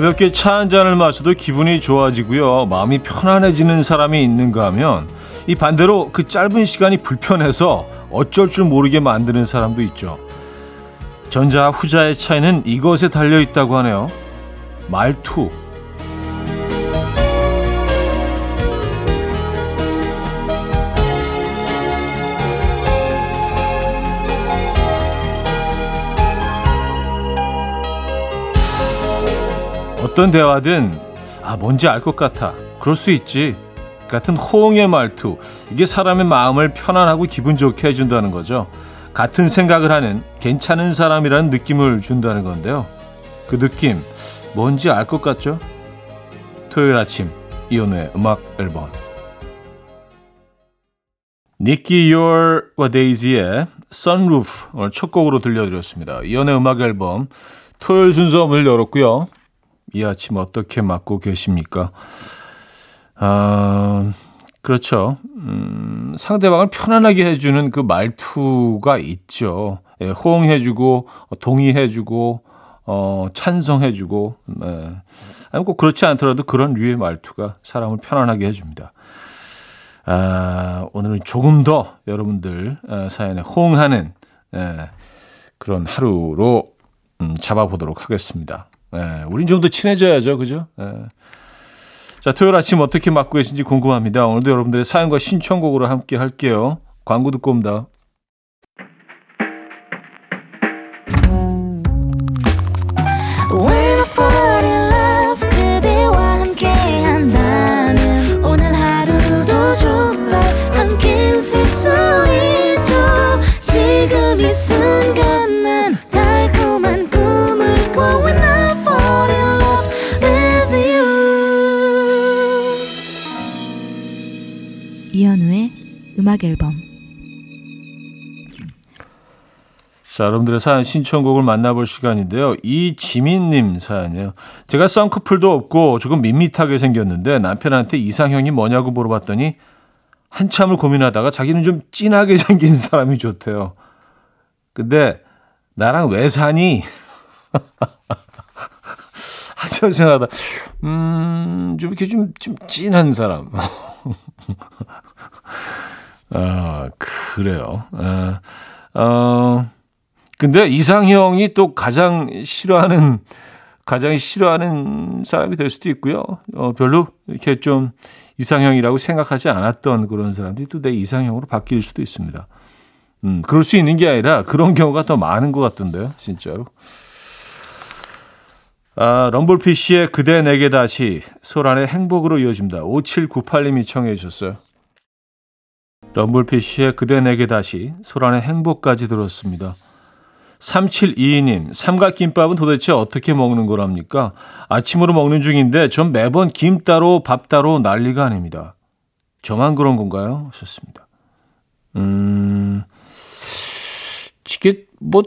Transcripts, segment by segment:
가볍게 차 한 잔을 마셔도 기분이 좋아지고요. 마음이 편안해지는 사람이 있는가 하면 이 반대로 그 짧은 시간이 불편해서 어쩔 줄 모르게 만드는 사람도 있죠. 전자 후자의 차이는 이것에 달려 있다고 하네요. 말투. 어떤 대화든 아 뭔지 알 것 같아. 그럴 수 있지. 같은 호응의 말투. 이게 사람의 마음을 편안하고 기분 좋게 해준다는 거죠. 같은 생각을 하는 괜찮은 사람이라는 느낌을 준다는 건데요. 그 느낌 뭔지 알 것 같죠? 토요일 아침 이연우의 음악 앨범. 니키 요얼과 데이지의 Sunroof 오늘 첫 곡으로 들려드렸습니다. 이연우의 음악 앨범. 토요일 순서 문을 열었고요 이 아침 어떻게 맞고 계십니까? 아, 그렇죠. 음, 상대방을 편안하게 해주는 그 말투가 있죠. 예, 호응해주고, 동의해주고, 어, 찬성해주고, 예. 아니, 꼭 그렇지 않더라도 그런 류의 말투가 사람을 편안하게 해줍니다. 아, 오늘은 조금 더 여러분들 어, 사연에 호응하는 예, 그런 하루로 음, 잡아보도록 하겠습니다. 예, 우린 좀 더 친해져야죠. 그죠? 예. 자, 토요일 아침 어떻게 맞고 계신지 궁금합니다. 오늘도 여러분들의 사연과 신청곡으로 함께 할게요. 광고 듣고 옵니다. 음악 앨범 자, 여러분들의 사연 신청곡을 만나볼 시간인데요. 이지민님 사연이에요. 제가 쌍꺼풀도 없고 조금 밋밋하게 생겼는데 남편한테 이상형이 뭐냐고 물어봤더니 한참을 고민하다가 자기는 좀 진하게 생긴 사람이 좋대요. 근데 나랑 왜 사니? 한참 생각하다, 음, 좀 이렇게 좀, 좀 진한 사람. 아, 그래요. 아, 어, 근데 이상형이 또 가장 싫어하는, 가장 싫어하는 사람이 될 수도 있고요. 어, 별로 이렇게 좀 이상형이라고 생각하지 않았던 그런 사람들이 또 내 이상형으로 바뀔 수도 있습니다. 음, 그럴 수 있는 게 아니라 그런 경우가 더 많은 것 같던데요, 진짜로. 아, 럼블피쉬의 그대 내게 다시 소란의 행복으로 이어집니다. 5798님이 청해 주셨어요. 럼블피쉬의 그대 내게 다시 소란의 행복까지 들었습니다. 3722님, 삼각김밥은 도대체 어떻게 먹는 거랍니까? 아침으로 먹는 중인데 전 매번 김 따로 밥 따로 난리가 아닙니다. 저만 그런 건가요? 하셨습니다. 음, 이게 뭐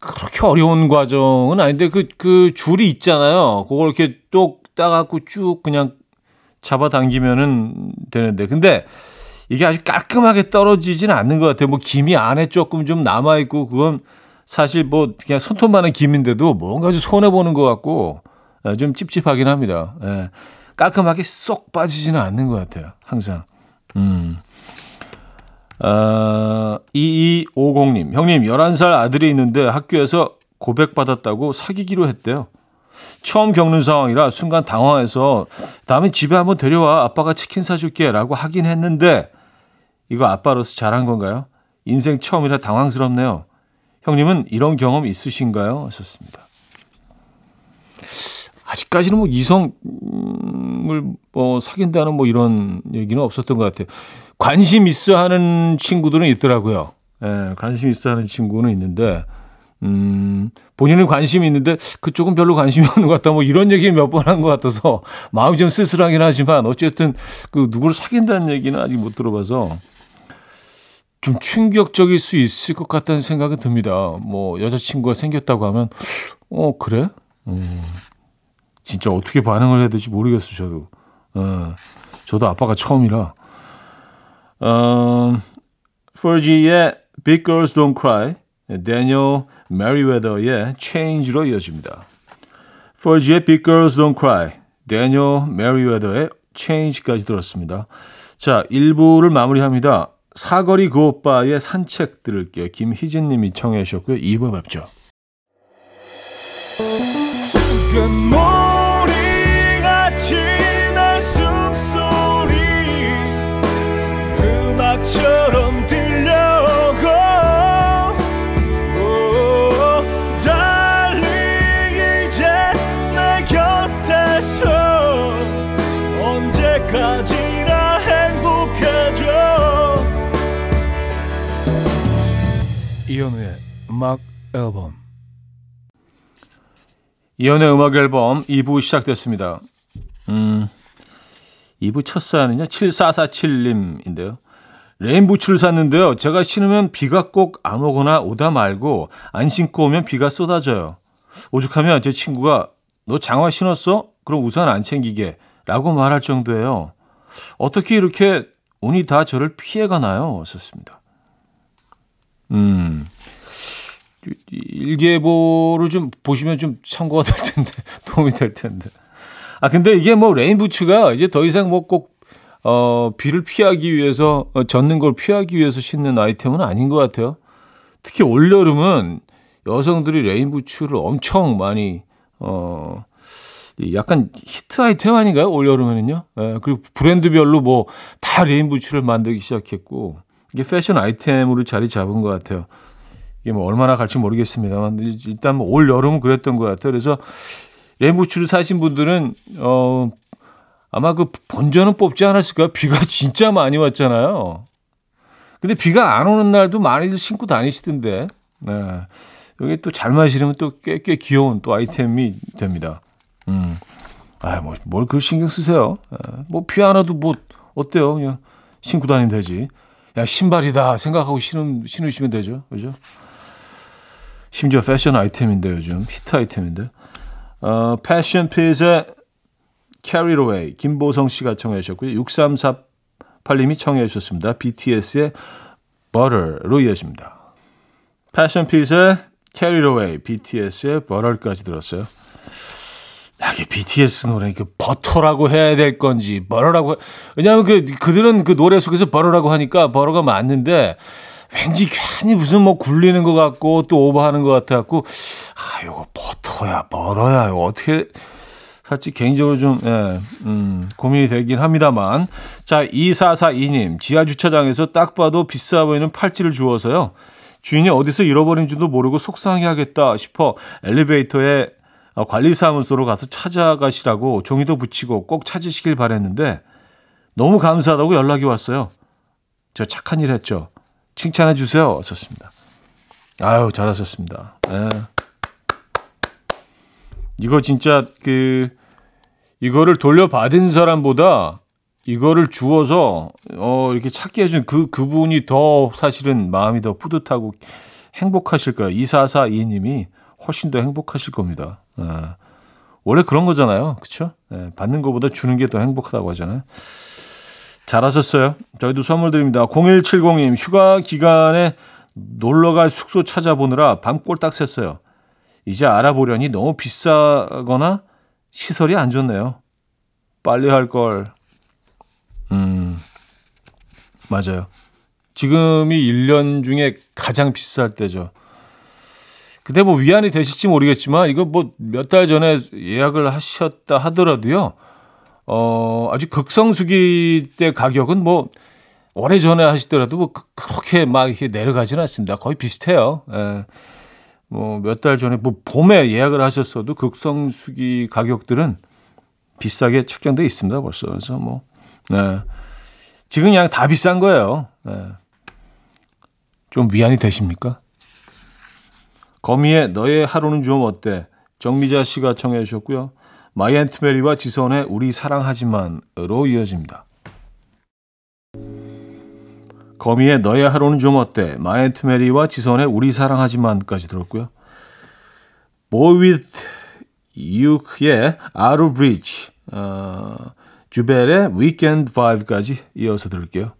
그렇게 어려운 과정은 아닌데 그, 그 줄이 있잖아요. 그걸 이렇게 똑 따갖고 쭉 그냥 잡아당기면은 되는데. 근데 이게 아주 깔끔하게 떨어지지는 않는 것 같아요. 뭐 김이 안에 조금 좀 남아 있고 그건 사실 뭐 그냥 손톱만한 김인데도 뭔가 좀 손해 보는 것 같고 예, 좀 찝찝하긴 합니다. 예. 깔끔하게 쏙 빠지지는 않는 것 같아요. 항상. 음. 아, 2250님, 형님, 11살 아들이 있는데 학교에서 고백받았다고 사귀기로 했대요. 처음 겪는 상황이라 순간 당황해서 다음에 집에 한번 데려와 아빠가 치킨 사줄게 라고 하긴 했는데 이거 아빠로서 잘한 건가요? 인생 처음이라 당황스럽네요. 형님은 이런 경험 있으신가요? 하셨습니다. 아직까지는 뭐 이성을 뭐 사귄다는 뭐 이런 얘기는 없었던 것 같아요. 관심 있어 하는 친구들은 있더라고요. 예, 관심 있어 하는 친구는 있는데, 음, 본인은 관심이 있는데 그쪽은 별로 관심이 없는 것 같다. 뭐 이런 얘기 몇 번 한 것 같아서 마음이 좀 쓸쓸하긴 하지만 어쨌든 그 누구를 사귄다는 얘기는 아직 못 들어봐서 좀 충격적일 수 있을 것 같다는 생각은 듭니다. 뭐 여자친구가 생겼다고 하면 어 그래? 음, 진짜 어떻게 반응을 해야 될지 모르겠어 저도. 어, 저도 아빠가 처음이라. 음, 4G의 Big Girls Don't Cry, 데니얼 메리웨더의 Change로 이어집니다. 포지의 Big Girls Don't Cry, 데니얼 메리웨더의 Change까지 들었습니다. 자, 1부를 마무리합니다. 사거리 그 오빠의 산책 들을게요. 김희진 님이 청해 주셨고요. 2부 뵙죠. 이현우의 음악 앨범 이현우의 음악 앨범 2부 시작됐습니다. 음, 2부 첫 사연은요, 7447님인데요. 레인부츠를 샀는데요. 제가 신으면 비가 꼭 안 오거나 오다 말고 안 신고 오면 비가 쏟아져요. 오죽하면 제 친구가 너 장화 신었어? 그럼 우산 안 챙기게. 라고 말할 정도예요. 어떻게 이렇게 운이 다 저를 피해가나요? 썼습니다. 음, 일기예보를 좀 보시면 좀 참고가 될 텐데 도움이 될 텐데. 아 근데 이게 뭐 레인부츠가 이제 더 이상 뭐 꼭 어, 비를 피하기 위해서 어, 젖는 걸 피하기 위해서 신는 아이템은 아닌 것 같아요. 특히 올 여름은 여성들이 레인부츠를 엄청 많이 어 약간 히트 아이템 아닌가요? 올 여름에는요. 예, 그리고 브랜드별로 뭐 다 레인부츠를 만들기 시작했고 이게 패션 아이템으로 자리 잡은 것 같아요. 이게 뭐 얼마나 갈지 모르겠습니다만 일단 뭐 올 여름은 그랬던 것 같아요. 그래서 레인부츠를 사신 분들은 어 아마 그 본전은 뽑지 않았을까요? 비가 진짜 많이 왔잖아요. 근데 비가 안 오는 날도 많이들 신고 다니시던데. 네. 여기 또 잘만 신으면 또 꽤, 꽤 귀여운 또 아이템이 됩니다. 음. 아, 뭐, 뭘 그 신경 쓰세요. 뭐, 비 안 와도 뭐, 어때요? 그냥 신고 다니면 되지. 야, 신발이다 생각하고 신으, 신으시면 되죠. 그죠? 심지어 패션 아이템인데 요즘 히트 아이템인데 어, 패션 피즈의 Carried Away 김보성 씨가 청해 주셨고요. 6348님이 청해 주셨습니다. BTS의 Butter로 이어집니다. Passion Pit의 Carried Away BTS의 Butter까지 들었어요. 야, 이게 BTS 노래 그 버터라고 해야 될 건지 버터라고 왜냐하면 그 그들은 그 노래 속에서 버터라고 하니까 버터가 맞는데 왠지 괜히 무슨 뭐 굴리는 것 같고 또 오버하는 것 같아 갖고 아 이거 버터야 버터야 이거 어떻게 사실 개인적으로 좀 예, 음, 고민이 되긴 합니다만 자 2442님 지하 주차장에서 딱 봐도 비싸 보이는 팔찌를 주워서요 주인이 어디서 잃어버린 줄도 모르고 속상해 하겠다 싶어 엘리베이터에 관리사무소로 가서 찾아가시라고 종이도 붙이고 꼭 찾으시길 바랬는데 너무 감사하다고 연락이 왔어요. 저 착한 일 했죠. 칭찬해 주세요. 썼습니다. 아유, 잘하셨습니다. 네. 이거 진짜 그 이거를 돌려받은 사람보다 이거를 주어서 어 이렇게 찾게 해준 그 그분이 더 사실은 마음이 더 뿌듯하고 행복하실 거예요. 2442님이 훨씬 더 행복하실 겁니다. 네. 원래 그런 거잖아요. 그렇죠? 네, 받는 것보다 주는 게 더 행복하다고 하잖아요. 잘하셨어요. 저희도 선물 드립니다. 0170님, 휴가 기간에 놀러 갈 숙소 찾아보느라 밤 꼴딱 샜어요. 이제 알아보려니 너무 비싸거나 시설이 안 좋네요. 빨리 할 걸. 음, 맞아요. 지금이 1년 중에 가장 비쌀 때죠. 근데 뭐 위안이 되실지 모르겠지만 이거 뭐 몇 달 전에 예약을 하셨다 하더라도요. 어, 아주 극성수기 때 가격은 뭐 오래 전에 하시더라도 뭐 그, 그렇게 막 이렇게 내려가지는 않습니다. 거의 비슷해요. 예. 뭐몇 달 전에 뭐 봄에 예약을 하셨어도 극성수기 가격들은 비싸게 책정돼 있습니다. 벌써 그래서 뭐 네. 지금 그냥 다 비싼 거예요. 네. 좀 위안이 되십니까? 거미의 너의 하루는 좀 어때? 정미자 씨가 청해 주셨고요. 마이앤트메리와 지선의 우리 사랑하지만으로 이어집니다. 거미의 너의 하루는 좀 어때? 마이앤트메리와 지선의 우리 사랑하지만까지 들었고요. Boy with You의 Out of Reach, 어, 주벨의 Weekend Vibe까지 이어서 들을게요.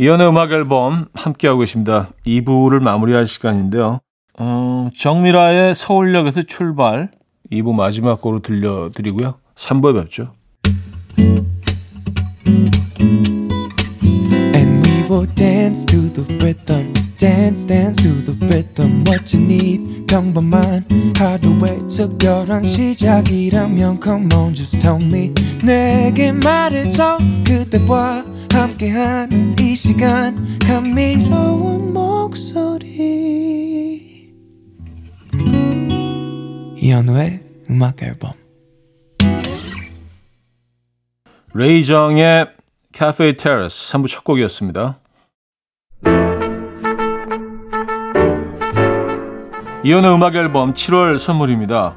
이연의 음악 앨범 함께하고 계십니다. 2부를 마무리할 시간인데요. 어, 정미라의 서울역에서 출발 2부 마지막 곡으로 들려드리고요. 3부에 뵙죠. Will dance to the rhythm. Dance, dance to the rhythm. What you need, 평범한 하루의 특별한 시작이라면 Come on, just tell me. 내게 말해줘. 그대와 함께한 이 시간. 감미로운 목소리. 이현우의 음악 앨범. 레이정의 카페 테라스 3부 첫 곡이었습니다. 이연의 음악 앨범 7월 선물입니다.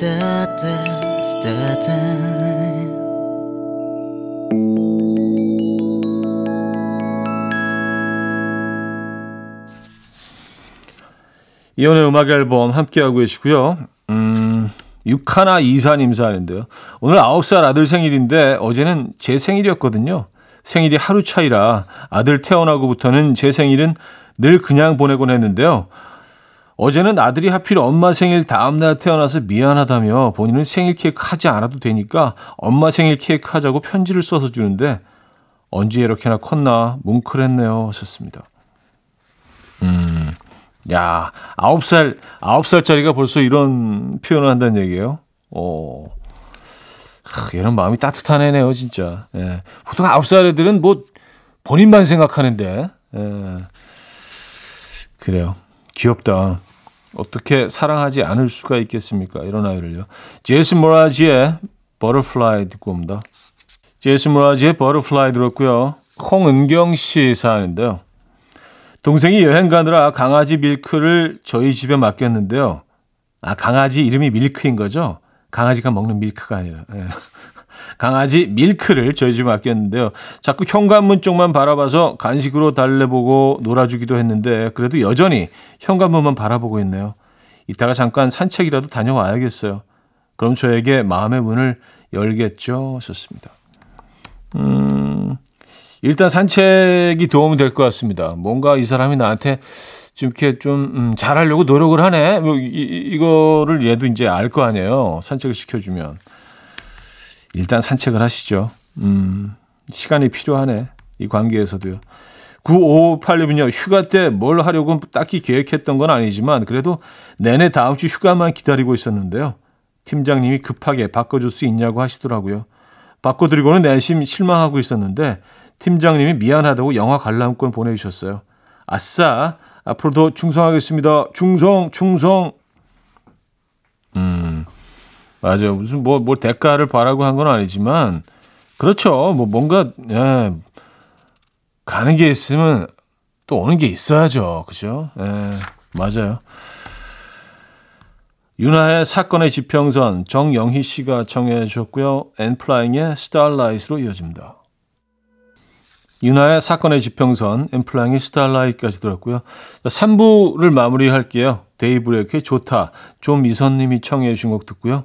스타바라바답답답답답 이혼의 음악 앨범 함께하고 계시고요. 음, 육하나 이사님 사는데요. 오늘 9살 아들 생일인데 어제는 제 생일이었거든요. 생일이 하루 차이라 아들 태어나고부터는 제 생일은 늘 그냥 보내곤 했는데요. 어제는 아들이 하필 엄마 생일 다음날 태어나서 미안하다며 본인은 생일 케이크 하지 않아도 되니까 엄마 생일 케이크 하자고 편지를 써서 주는데 언제 이렇게나 컸나 뭉클했네요 하셨습니다. 음, 야, 아홉 살, 아홉 살짜리가 벌써 이런 표현을 한다는 얘기예요. 어, 하, 이런 마음이 따뜻한 애네요, 진짜. 예. 보통 아홉 살 애들은 뭐 본인만 생각하는데, 예. 그래요. 귀엽다. 어떻게 사랑하지 않을 수가 있겠습니까? 이런 아이를요. 제이슨 므라즈의 Butterfly 듣고 옵니다. 제이슨 므라즈의 Butterfly 들었고요. 홍은경 씨 사연인데요. 동생이 여행 가느라 강아지 밀크를 저희 집에 맡겼는데요. 아, 강아지 이름이 밀크인 거죠? 강아지가 먹는 밀크가 아니라. 예. 강아지 밀크를 저희 집에 맡겼는데요. 자꾸 현관문 쪽만 바라봐서 간식으로 달래보고 놀아주기도 했는데 그래도 여전히 현관문만 바라보고 있네요. 이따가 잠깐 산책이라도 다녀와야겠어요. 그럼 저에게 마음의 문을 열겠죠? 하셨습니다. 음, 일단 산책이 도움이 될 것 같습니다. 뭔가 이 사람이 나한테 좀 이렇게 좀 음, 잘하려고 노력을 하네. 뭐 이, 이거를 얘도 이제 알 거 아니에요. 산책을 시켜주면 일단 산책을 하시죠. 음, 시간이 필요하네. 이 관계에서도요. 9558님은요, 휴가 때 뭘 하려고 딱히 계획했던 건 아니지만, 그래도 내내 다음 주 휴가만 기다리고 있었는데요. 팀장님이 급하게 바꿔줄 수 있냐고 하시더라고요. 바꿔드리고는 내심 실망하고 있었는데, 팀장님이 미안하다고 영화 관람권 보내주셨어요. 아싸! 앞으로도 충성하겠습니다. 충성, 충성! 음, 맞아요. 무슨 뭐, 뭐 대가를 바라고 한 건 아니지만, 그렇죠. 뭐 뭔가, 예, 가는 게 있으면 또 오는 게 있어야죠. 그죠? 예, 맞아요. 윤하의 사건의 지평선 정영희 씨가 청해 주셨고요. 엔플라잉의 Starlight로 이어집니다. 윤하의 사건의 지평선 엔플라잉의 Starlight까지 들었고요. 3부를 마무리할게요. 데이브레이크의 좋다. 좀미선님이 청해 주신 곡 듣고요.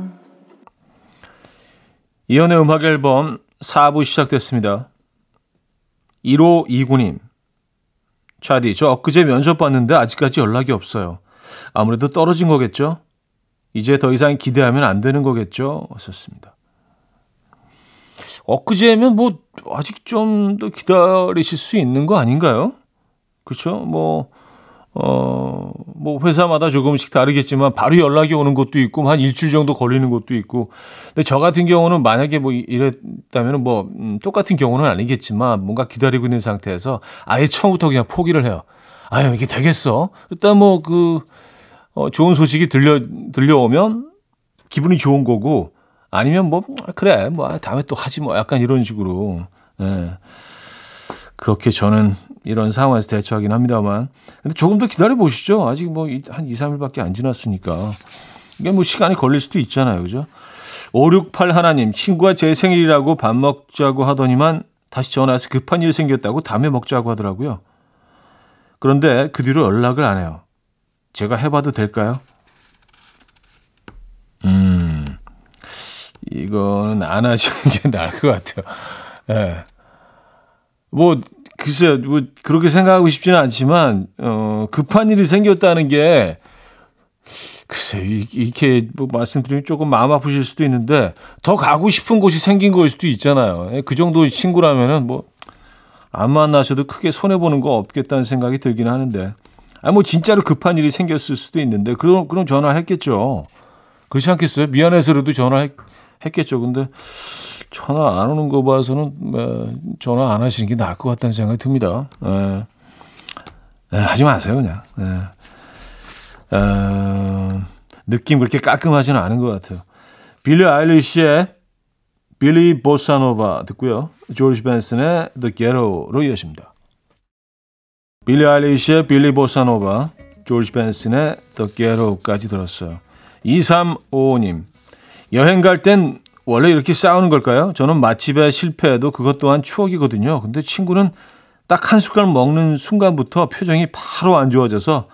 이연의 음악 앨범 4부 시작됐습니다. 1호 2구님. 차디, 저 엊그제 면접 봤는데 아직까지 연락이 없어요. 아무래도 떨어진 거겠죠? 이제 더 이상 기대하면 안 되는 거겠죠? 썼습니다. 엊그제면 뭐 아직 좀 더 기다리실 수 있는 거 아닌가요? 그렇죠? 뭐 어, 뭐 회사마다 조금씩 다르겠지만 바로 연락이 오는 것도 있고 한 일주일 정도 걸리는 것도 있고. 근데 저 같은 경우는 만약에 뭐 이랬다면 뭐 음, 똑같은 경우는 아니겠지만 뭔가 기다리고 있는 상태에서 아예 처음부터 그냥 포기를 해요. 아유, 이게 되겠어. 일단 뭐 그 어, 좋은 소식이 들려 들려오면 기분이 좋은 거고 아니면 뭐 그래. 뭐 다음에 또 하지 뭐 약간 이런 식으로. 예. 네. 그렇게 저는 이런 상황에서 대처하긴 합니다만. 근데 조금 더 기다려 보시죠. 아직 뭐 한 2, 3일밖에 안 지났으니까. 이게 뭐 시간이 걸릴 수도 있잖아요. 그죠? 568 하나님, 친구가 제 생일이라고 밥 먹자고 하더니만 다시 전화해서 급한 일 생겼다고 다음에 먹자고 하더라고요. 그런데 그 뒤로 연락을 안 해요. 제가 해봐도 될까요? 음, 이거는 안 하시는 게 나을 것 같아요. 예. 네. 뭐 글쎄요, 뭐 그렇게 생각하고 싶지는 않지만 어, 급한 일이 생겼다는 게 글쎄 이렇게 뭐 말씀드리면 조금 마음 아프실 수도 있는데 더 가고 싶은 곳이 생긴 거일 수도 있잖아요. 예, 그 정도 친구라면은 뭐 안 만나셔도 크게 손해 보는 거 없겠다는 생각이 들기는 하는데 아 뭐 진짜로 급한 일이 생겼을 수도 있는데 그럼 그럼 전화했겠죠. 그렇지 않겠어요? 미안해서라도 전화했겠죠. 근데 전화 안 오는 거 봐서는 뭐, 전화 안 하시는 게 나을 것 같다는 생각이 듭니다. 에, 에, 하지 마세요, 그냥. 에, 에, 느낌 그렇게 깔끔하지는 않은 것 같아요. 빌리 아일리시의 빌리 보사노바 듣고요. 조지 벤슨의 The Ghetto로 이어집니다. 빌리 아일리시의 빌리 보사노바, 조지 벤슨의 The Ghetto까지 들었어요. 2355님, 여행 갈 땐 원래 이렇게 싸우는 걸까요? 저는 맛집에 실패해도 그것 또한 추억이거든요. 근데 친구는 딱 한 숟갈 먹는 순간부터 표정이 바로 안 좋아져서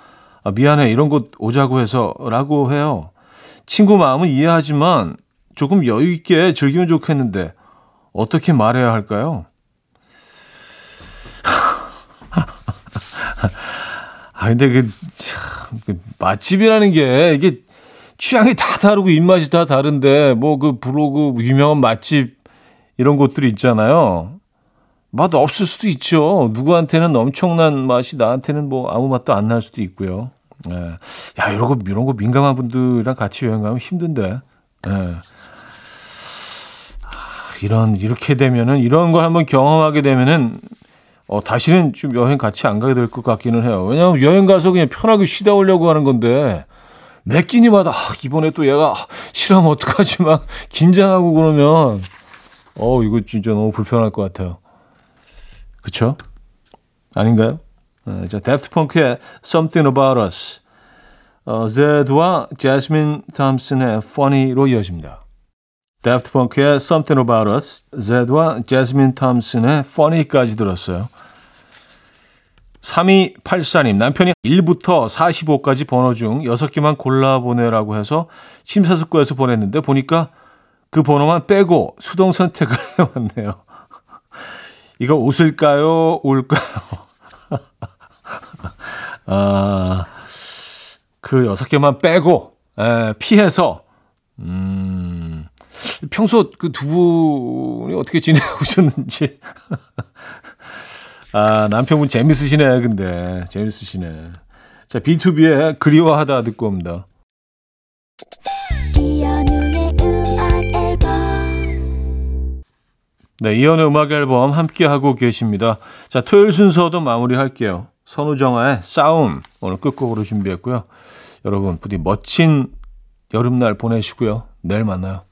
아, 미안해 이런 곳 오자고 해서라고 해요. 친구 마음은 이해하지만 조금 여유 있게 즐기면 좋겠는데 어떻게 말해야 할까요? 아 근데 그, 참, 그 맛집이라는 게 이게 취향이 다 다르고 입맛이 다 다른데 뭐그 브로그 유명한 맛집 이런 곳들이 있잖아요. 맛 없을 수도 있죠. 누구한테는 엄청난 맛이 나한테는 뭐 아무 맛도 안 날 수도 있고요. 예. 야, 이런 거, 이런 거 민감한 분들이랑 같이 여행 가면 힘든데. 예. 아, 이런, 이렇게 되면은, 이런 걸 한번 경험하게 되면은, 어, 다시는 좀 여행 같이 안 가게 될 것 같기는 해요. 왜냐하면 여행 가서 그냥 편하게 쉬다 오려고 하는 건데, 매 끼니마다 아, 이번에 또 얘가 아, 싫어하면 어떡하지 막 긴장하고 그러면 어 이거 진짜 너무 불편할 것 같아요. 그쵸? 아닌가요? 네, 자, 데프트 펑크의 Something About Us 어, 제드와 제스민 탐슨의 Funny로 이어집니다. 데프트 펑크의 Something About Us 제드와 제스민 탐슨의 Funny까지 들었어요. 3284님, 남편이 1부터 45까지 번호 중 6개만 골라보내라고 해서 심사숙고해서 보냈는데 보니까 그 번호만 빼고 수동 선택을 해왔네요. 이거 웃을까요? 울까요? 아, 그 6개만 빼고, 에, 피해서, 음, 평소 그 두 분이 어떻게 지내오셨는지. 아, 남편분 재밌으시네, 근데. 재밌으시네. 자, B2B의 그리워하다 듣고 옵니다. 네, 이연의 음악 앨범 함께하고 계십니다. 자, 토요일 순서도 마무리할게요. 선우정아의 싸움 오늘 끝곡으로 준비했고요. 여러분 부디 멋진 여름날 보내시고요. 내일 만나요.